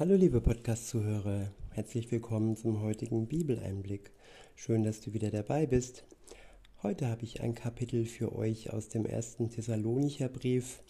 Hallo liebe Podcast-Zuhörer, herzlich willkommen zum heutigen Bibeleinblick. Schön, dass du wieder dabei bist. Heute habe ich ein Kapitel für euch aus dem ersten Thessalonicher Brief.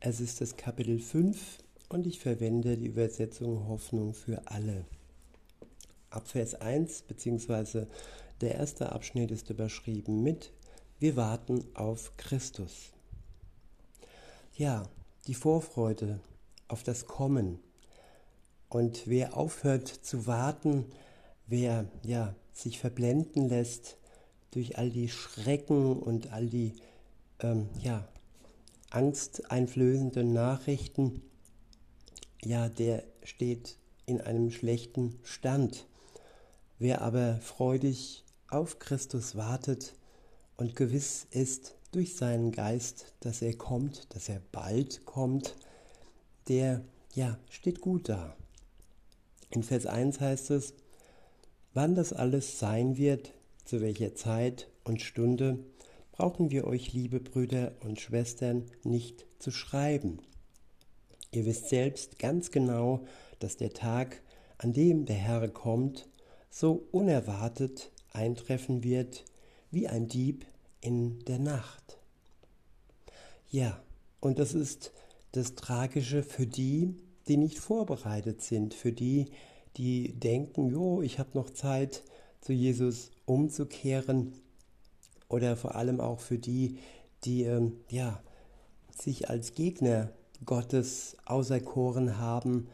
Es ist das Kapitel 5 und ich verwende die Übersetzung Hoffnung für alle. Ab Vers 1 bzw. der erste Abschnitt ist überschrieben mit Wir warten auf Christus. Ja, die Vorfreude auf das Kommen und wer aufhört zu warten, wer ja, sich verblenden lässt durch all die Schrecken und all die ähm, ja, angsteinflößenden Nachrichten, ja, der steht in einem schlechten Stand. Wer aber freudig auf Christus wartet und gewiss ist durch seinen Geist, dass er kommt, dass er bald kommt, der ja, steht gut da. In Vers 1 heißt es, wann das alles sein wird, zu welcher Zeit und Stunde, brauchen wir euch, liebe Brüder und Schwestern, nicht zu schreiben. Ihr wisst selbst ganz genau, dass der Tag, an dem der Herr kommt, so unerwartet eintreffen wird wie ein Dieb in der Nacht. Ja, und das ist das Tragische für die, die nicht vorbereitet sind, für die, die denken, jo, ich habe noch Zeit, zu Jesus umzukehren oder vor allem auch für die, die ähm, ja, sich als Gegner Gottes auserkoren haben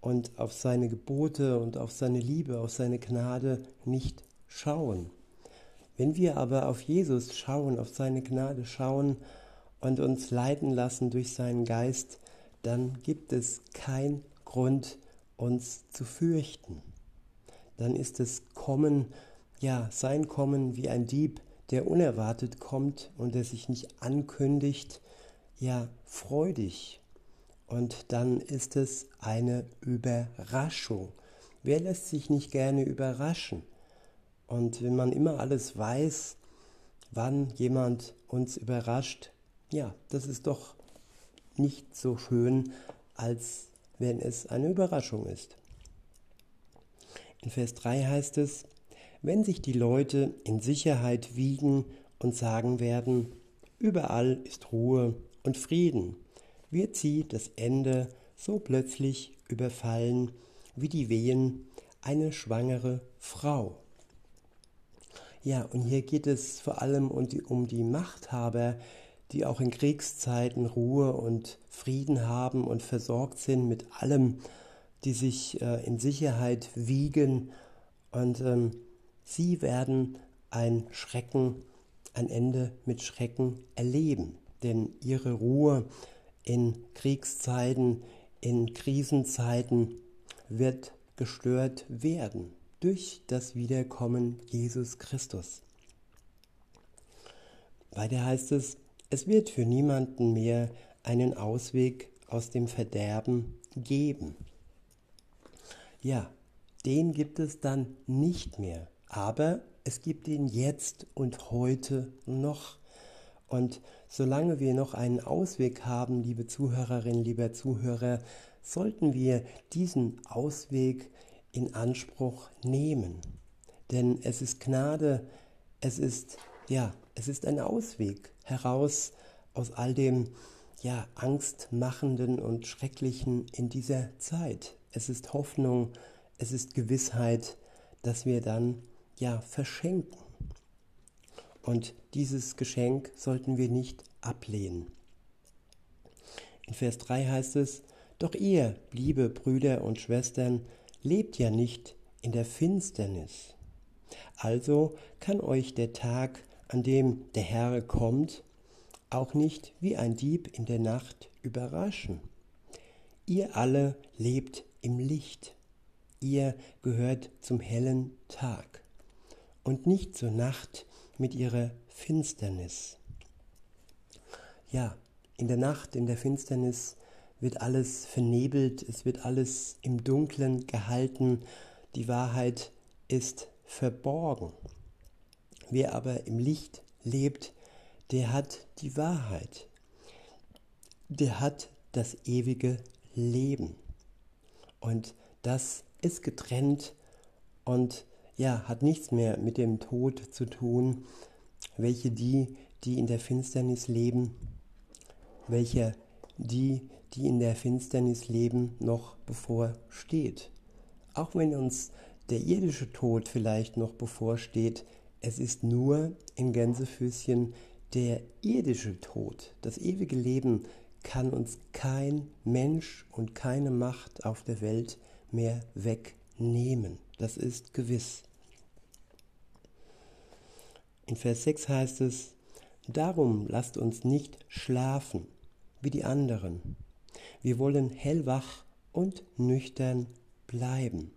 und auf seine Gebote und auf seine Liebe, auf seine Gnade nicht schauen. Wenn wir aber auf Jesus schauen, auf seine Gnade schauen und uns leiten lassen durch seinen Geist, dann gibt es keinen Grund, uns zu fürchten. Dann ist es Kommen, ja, sein Kommen wie ein Dieb, der unerwartet kommt und der sich nicht ankündigt, ja, freudig. Und dann ist es eine Überraschung. Wer lässt sich nicht gerne überraschen? Und wenn man immer alles weiß, wann jemand uns überrascht, ja, das ist doch nicht so schön, als wenn es eine Überraschung ist. In Vers 3 heißt es, wenn sich die Leute in Sicherheit wiegen und sagen werden, überall ist Ruhe und Frieden, wird sie das Ende so plötzlich überfallen wie die Wehen eine schwangere Frau. Ja, und hier geht es vor allem um die, um die Machthaber, die auch in Kriegszeiten Ruhe und Frieden haben und versorgt sind mit allem, die sich äh, in Sicherheit wiegen. Und ähm, sie werden ein Schrecken, ein Ende mit Schrecken erleben. Denn ihre Ruhe in Kriegszeiten, in Krisenzeiten wird gestört werden durch das Wiederkommen Jesus Christus. Weiter heißt es, es wird für niemanden mehr einen Ausweg aus dem Verderben geben. Ja, den gibt es dann nicht mehr, aber es gibt ihn jetzt und heute noch. Und solange wir noch einen Ausweg haben, liebe Zuhörerinnen, lieber Zuhörer, sollten wir diesen Ausweg in Anspruch nehmen. Denn es ist Gnade, es ist, ja, es ist ein Ausweg heraus aus all dem ja, angstmachenden und schrecklichen in dieser Zeit. Es ist Hoffnung, es ist Gewissheit, dass wir dann ja verschenken. Und dieses Geschenk sollten wir nicht ablehnen. In Vers 3 heißt es, Doch ihr, liebe Brüder und Schwestern, lebt ja nicht in der Finsternis. Also kann euch der Tag an dem der Herr kommt, auch nicht wie ein Dieb in der Nacht überraschen. Ihr alle lebt im Licht, ihr gehört zum hellen Tag und nicht zur Nacht mit ihrer Finsternis. Ja, in der Nacht, in der Finsternis wird alles vernebelt, es wird alles im Dunklen gehalten, die Wahrheit ist verborgen. Wer aber im Licht lebt, der hat die Wahrheit. Der hat das ewige Leben. Und das ist getrennt und ja, hat nichts mehr mit dem Tod zu tun, welche die, die in der Finsternis leben, welche die, die in der Finsternis leben, noch bevorsteht. Auch wenn uns der irdische Tod vielleicht noch bevorsteht, es ist nur in Gänsefüßchen der irdische Tod. Das ewige Leben kann uns kein Mensch und keine Macht auf der Welt mehr wegnehmen. Das ist gewiss. In Vers 6 heißt es, Darum lasst uns nicht schlafen wie die anderen. Wir wollen hellwach und nüchtern bleiben.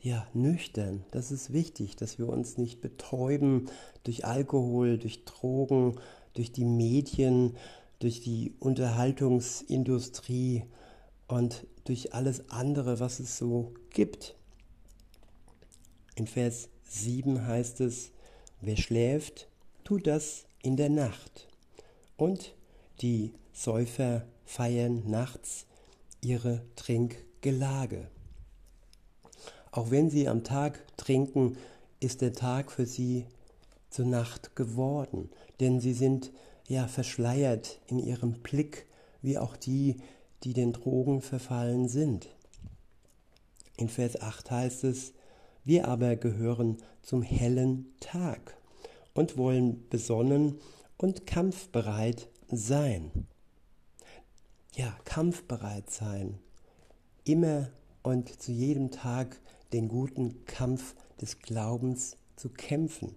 Ja, nüchtern, das ist wichtig, dass wir uns nicht betäuben durch Alkohol, durch Drogen, durch die Medien, durch die Unterhaltungsindustrie und durch alles andere, was es so gibt. In Vers 7 heißt es, wer schläft, tut das in der Nacht. Und die Säufer feiern nachts ihre Trinkgelage. Auch wenn sie am Tag trinken, ist der Tag für sie zur Nacht geworden, denn sie sind ja verschleiert in ihrem Blick, wie auch die, die den Drogen verfallen sind. In Vers 8 heißt es, wir aber gehören zum hellen Tag und wollen besonnen und kampfbereit sein. Ja, kampfbereit sein. Immer und zu jedem Tag den guten Kampf des Glaubens zu kämpfen.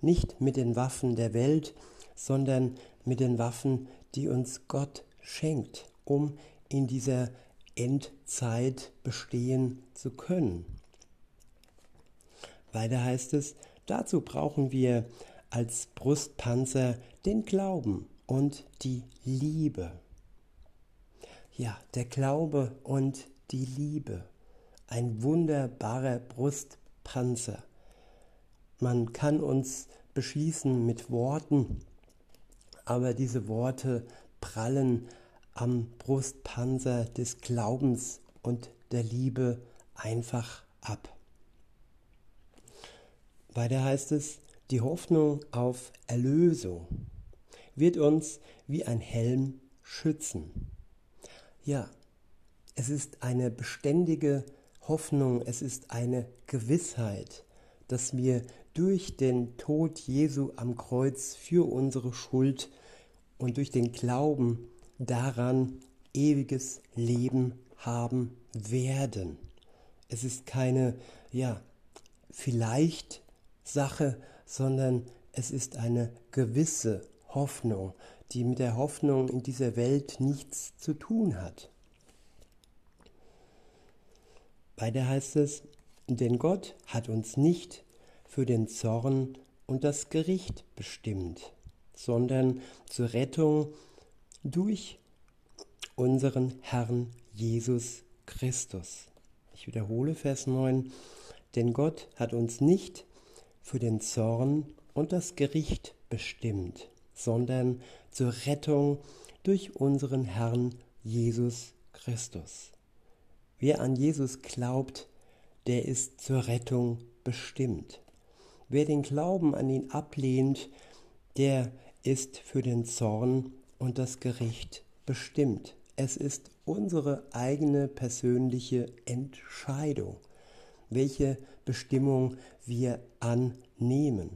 Nicht mit den Waffen der Welt, sondern mit den Waffen, die uns Gott schenkt, um in dieser Endzeit bestehen zu können. Weiter heißt es, dazu brauchen wir als Brustpanzer den Glauben und die Liebe. Ja, der Glaube und die Liebe. Ein wunderbarer Brustpanzer. Man kann uns beschießen mit Worten, aber diese Worte prallen am Brustpanzer des Glaubens und der Liebe einfach ab. Weiter heißt es, die Hoffnung auf Erlösung wird uns wie ein Helm schützen. Ja, es ist eine beständige Hoffnung, es ist eine Gewissheit, dass wir durch den Tod Jesu am Kreuz für unsere Schuld und durch den Glauben daran ewiges Leben haben werden. Es ist keine, ja, vielleicht Sache, sondern es ist eine gewisse Hoffnung, die mit der Hoffnung in dieser Welt nichts zu tun hat. Weiter heißt es, denn Gott hat uns nicht für den Zorn und das Gericht bestimmt, sondern zur Rettung durch unseren Herrn Jesus Christus. Ich wiederhole Vers 9, denn Gott hat uns nicht für den Zorn und das Gericht bestimmt, sondern zur Rettung durch unseren Herrn Jesus Christus. Wer an Jesus glaubt, der ist zur Rettung bestimmt. Wer den Glauben an ihn ablehnt, der ist für den Zorn und das Gericht bestimmt. Es ist unsere eigene persönliche Entscheidung welche Bestimmung wir annehmen.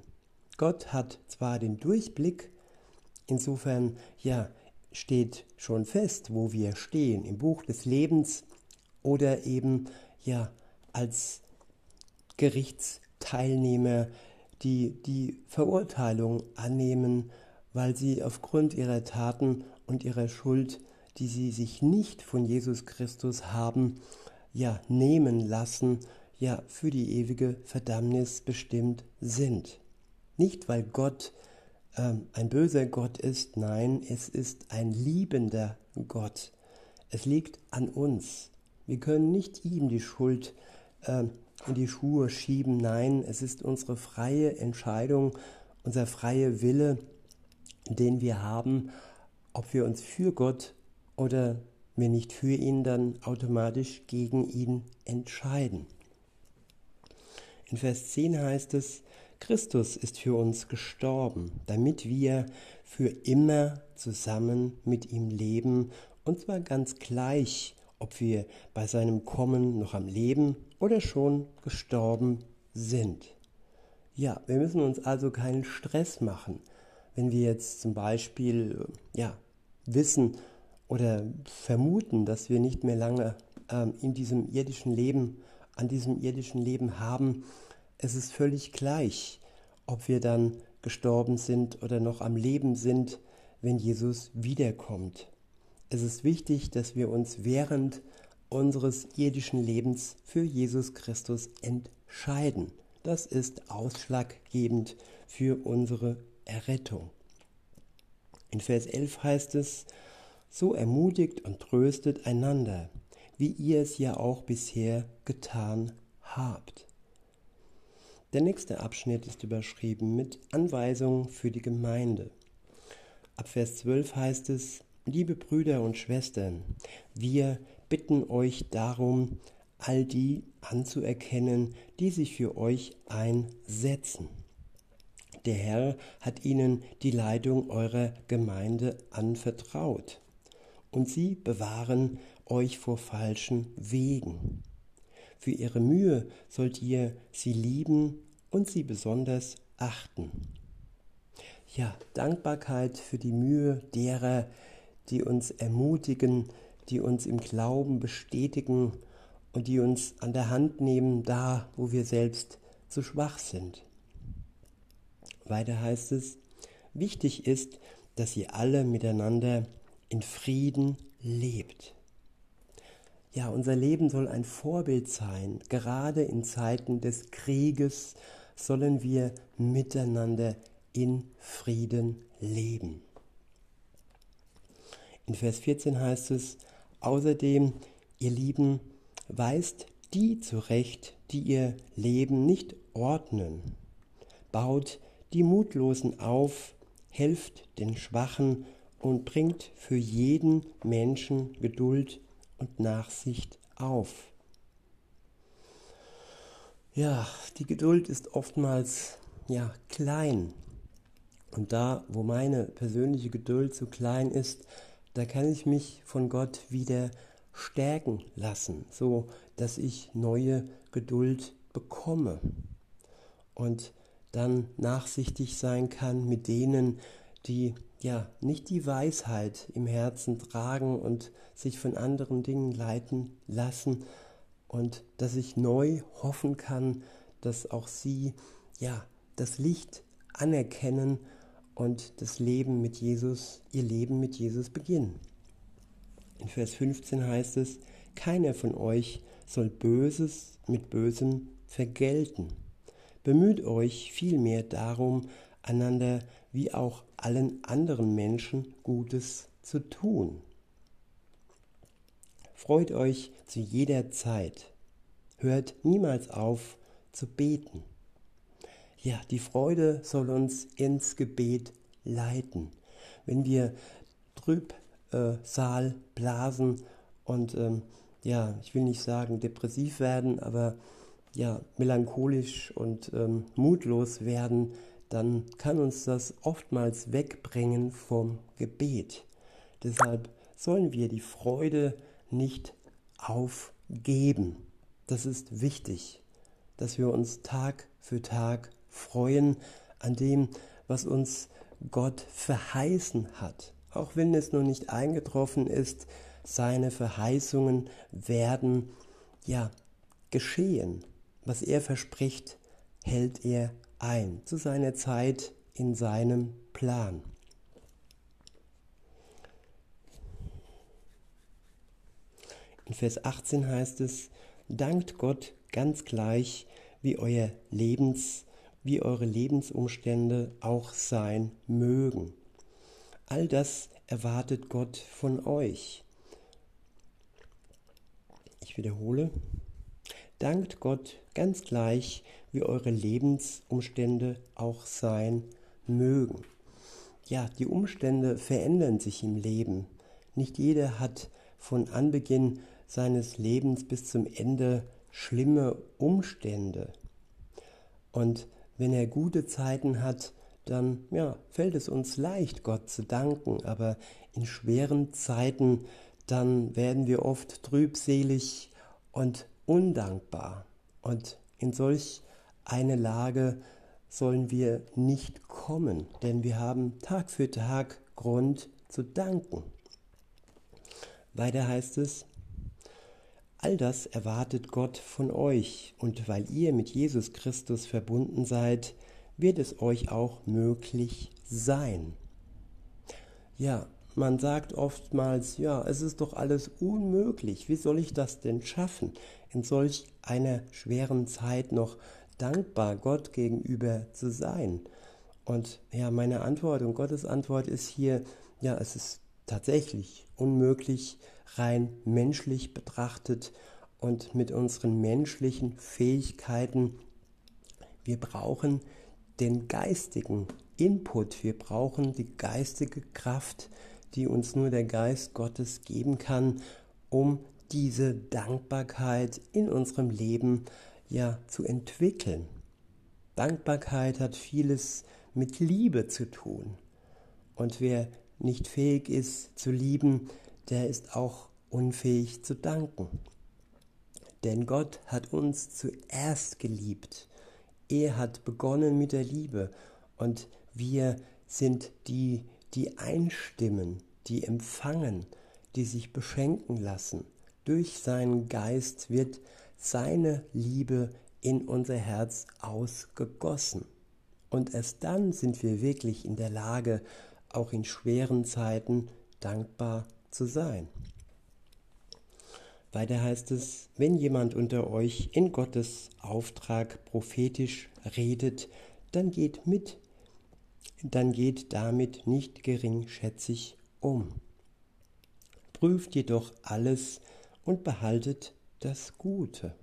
Gott hat zwar den Durchblick, insofern ja steht schon fest, wo wir stehen im Buch des Lebens oder eben ja als Gerichtsteilnehmer, die die Verurteilung annehmen, weil sie aufgrund ihrer Taten und ihrer Schuld, die sie sich nicht von Jesus Christus haben, ja nehmen lassen, ja für die ewige Verdammnis bestimmt sind. Nicht weil Gott ähm, ein böser Gott ist, nein, es ist ein liebender Gott. Es liegt an uns. Wir können nicht ihm die Schuld äh, in die Schuhe schieben, nein, es ist unsere freie Entscheidung, unser freier Wille, den wir haben, ob wir uns für Gott oder wir nicht für ihn, dann automatisch gegen ihn entscheiden. In Vers 10 heißt es, Christus ist für uns gestorben, damit wir für immer zusammen mit ihm leben, und zwar ganz gleich, ob wir bei seinem Kommen noch am Leben oder schon gestorben sind. Ja, wir müssen uns also keinen Stress machen, wenn wir jetzt zum Beispiel ja, wissen oder vermuten, dass wir nicht mehr lange ähm, in diesem irdischen Leben, an diesem irdischen Leben haben. Es ist völlig gleich, ob wir dann gestorben sind oder noch am Leben sind, wenn Jesus wiederkommt. Es ist wichtig, dass wir uns während unseres irdischen Lebens für Jesus Christus entscheiden. Das ist ausschlaggebend für unsere Errettung. In Vers 11 heißt es, so ermutigt und tröstet einander, wie ihr es ja auch bisher getan habt. Der nächste Abschnitt ist überschrieben mit Anweisungen für die Gemeinde. Ab Vers 12 heißt es, liebe Brüder und Schwestern, wir bitten euch darum, all die anzuerkennen, die sich für euch einsetzen. Der Herr hat ihnen die Leitung eurer Gemeinde anvertraut und sie bewahren euch vor falschen Wegen. Für ihre Mühe sollt ihr sie lieben und sie besonders achten. Ja, Dankbarkeit für die Mühe derer, die uns ermutigen, die uns im Glauben bestätigen und die uns an der Hand nehmen, da wo wir selbst zu schwach sind. Weiter heißt es, wichtig ist, dass ihr alle miteinander in Frieden lebt. Ja, unser Leben soll ein Vorbild sein. Gerade in Zeiten des Krieges sollen wir miteinander in Frieden leben. In Vers 14 heißt es, außerdem, ihr Lieben, weist die zurecht, die ihr Leben nicht ordnen. Baut die Mutlosen auf, helft den Schwachen und bringt für jeden Menschen Geduld und Nachsicht auf. Ja, die Geduld ist oftmals ja klein. Und da, wo meine persönliche Geduld zu klein ist, da kann ich mich von Gott wieder stärken lassen, so dass ich neue Geduld bekomme und dann nachsichtig sein kann mit denen, die ja nicht die Weisheit im Herzen tragen und sich von anderen Dingen leiten lassen und dass ich neu hoffen kann, dass auch sie ja das Licht anerkennen und das Leben mit Jesus, ihr Leben mit Jesus beginnen. In Vers 15 heißt es, keiner von euch soll Böses mit Bösem vergelten. Bemüht euch vielmehr darum, einander wie auch allen anderen Menschen Gutes zu tun. Freut euch zu jeder Zeit. Hört niemals auf zu beten. Ja, die Freude soll uns ins Gebet leiten. Wenn wir Trübsal blasen und ähm, ja, ich will nicht sagen depressiv werden, aber ja, melancholisch und ähm, mutlos werden, dann kann uns das oftmals wegbringen vom Gebet. Deshalb sollen wir die Freude nicht aufgeben. Das ist wichtig, dass wir uns Tag für Tag freuen an dem, was uns Gott verheißen hat. Auch wenn es noch nicht eingetroffen ist, seine Verheißungen werden ja geschehen. Was er verspricht, hält er ein zu seiner Zeit in seinem Plan. In Vers 18 heißt es, dankt Gott ganz gleich, wie euer Lebens, wie eure Lebensumstände auch sein mögen. All das erwartet Gott von euch. Ich wiederhole, dankt Gott ganz gleich, wie eure Lebensumstände auch sein mögen. Ja, die Umstände verändern sich im Leben. Nicht jeder hat von Anbeginn seines Lebens bis zum Ende schlimme Umstände. Und wenn er gute Zeiten hat, dann ja, fällt es uns leicht, Gott zu danken, aber in schweren Zeiten, dann werden wir oft trübselig und undankbar. Und in solch eine Lage sollen wir nicht kommen, denn wir haben Tag für Tag Grund zu danken. Weiter heißt es, all das erwartet Gott von euch, und weil ihr mit Jesus Christus verbunden seid, wird es euch auch möglich sein. Ja, man sagt oftmals, ja, es ist doch alles unmöglich. Wie soll ich das denn schaffen, in solch einer schweren Zeit noch dankbar Gott gegenüber zu sein? Und ja, meine Antwort und Gottes Antwort ist hier, ja, es ist tatsächlich unmöglich, rein menschlich betrachtet und mit unseren menschlichen Fähigkeiten. Wir brauchen den geistigen Input, wir brauchen die geistige Kraft, die uns nur der Geist Gottes geben kann, um diese Dankbarkeit in unserem Leben ja zu entwickeln. Dankbarkeit hat vieles mit Liebe zu tun. Und wer nicht fähig ist zu lieben, der ist auch unfähig zu danken. Denn Gott hat uns zuerst geliebt. Er hat begonnen mit der Liebe und wir sind die, die einstimmen, die empfangen, die sich beschenken lassen. Durch seinen Geist wird seine Liebe in unser Herz ausgegossen. Und erst dann sind wir wirklich in der Lage, auch in schweren Zeiten dankbar zu sein. Weiter heißt es, wenn jemand unter euch in Gottes Auftrag prophetisch redet, dann geht mit, dann geht damit nicht geringschätzig um. Prüft jedoch alles und behaltet das Gute.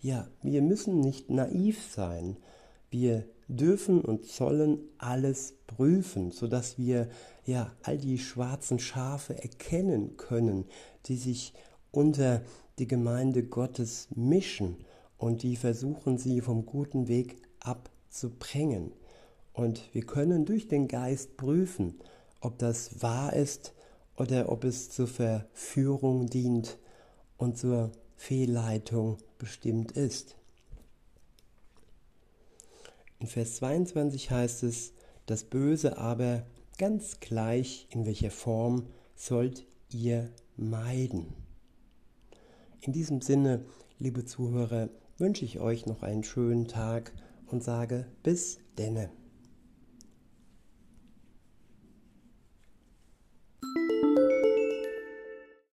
Ja, wir müssen nicht naiv sein. Wir dürfen und sollen alles prüfen, sodass wir ja all die schwarzen Schafe erkennen können, die sich unter die Gemeinde Gottes mischen und die versuchen sie vom guten Weg abzubringen. Und wir können durch den Geist prüfen, ob das wahr ist oder ob es zur Verführung dient und zur Fehlleitung bestimmt ist. In Vers 22 heißt es, das Böse aber ganz gleich in welcher Form sollt ihr meiden. In diesem Sinne, liebe Zuhörer, wünsche ich euch noch einen schönen Tag und sage bis denne.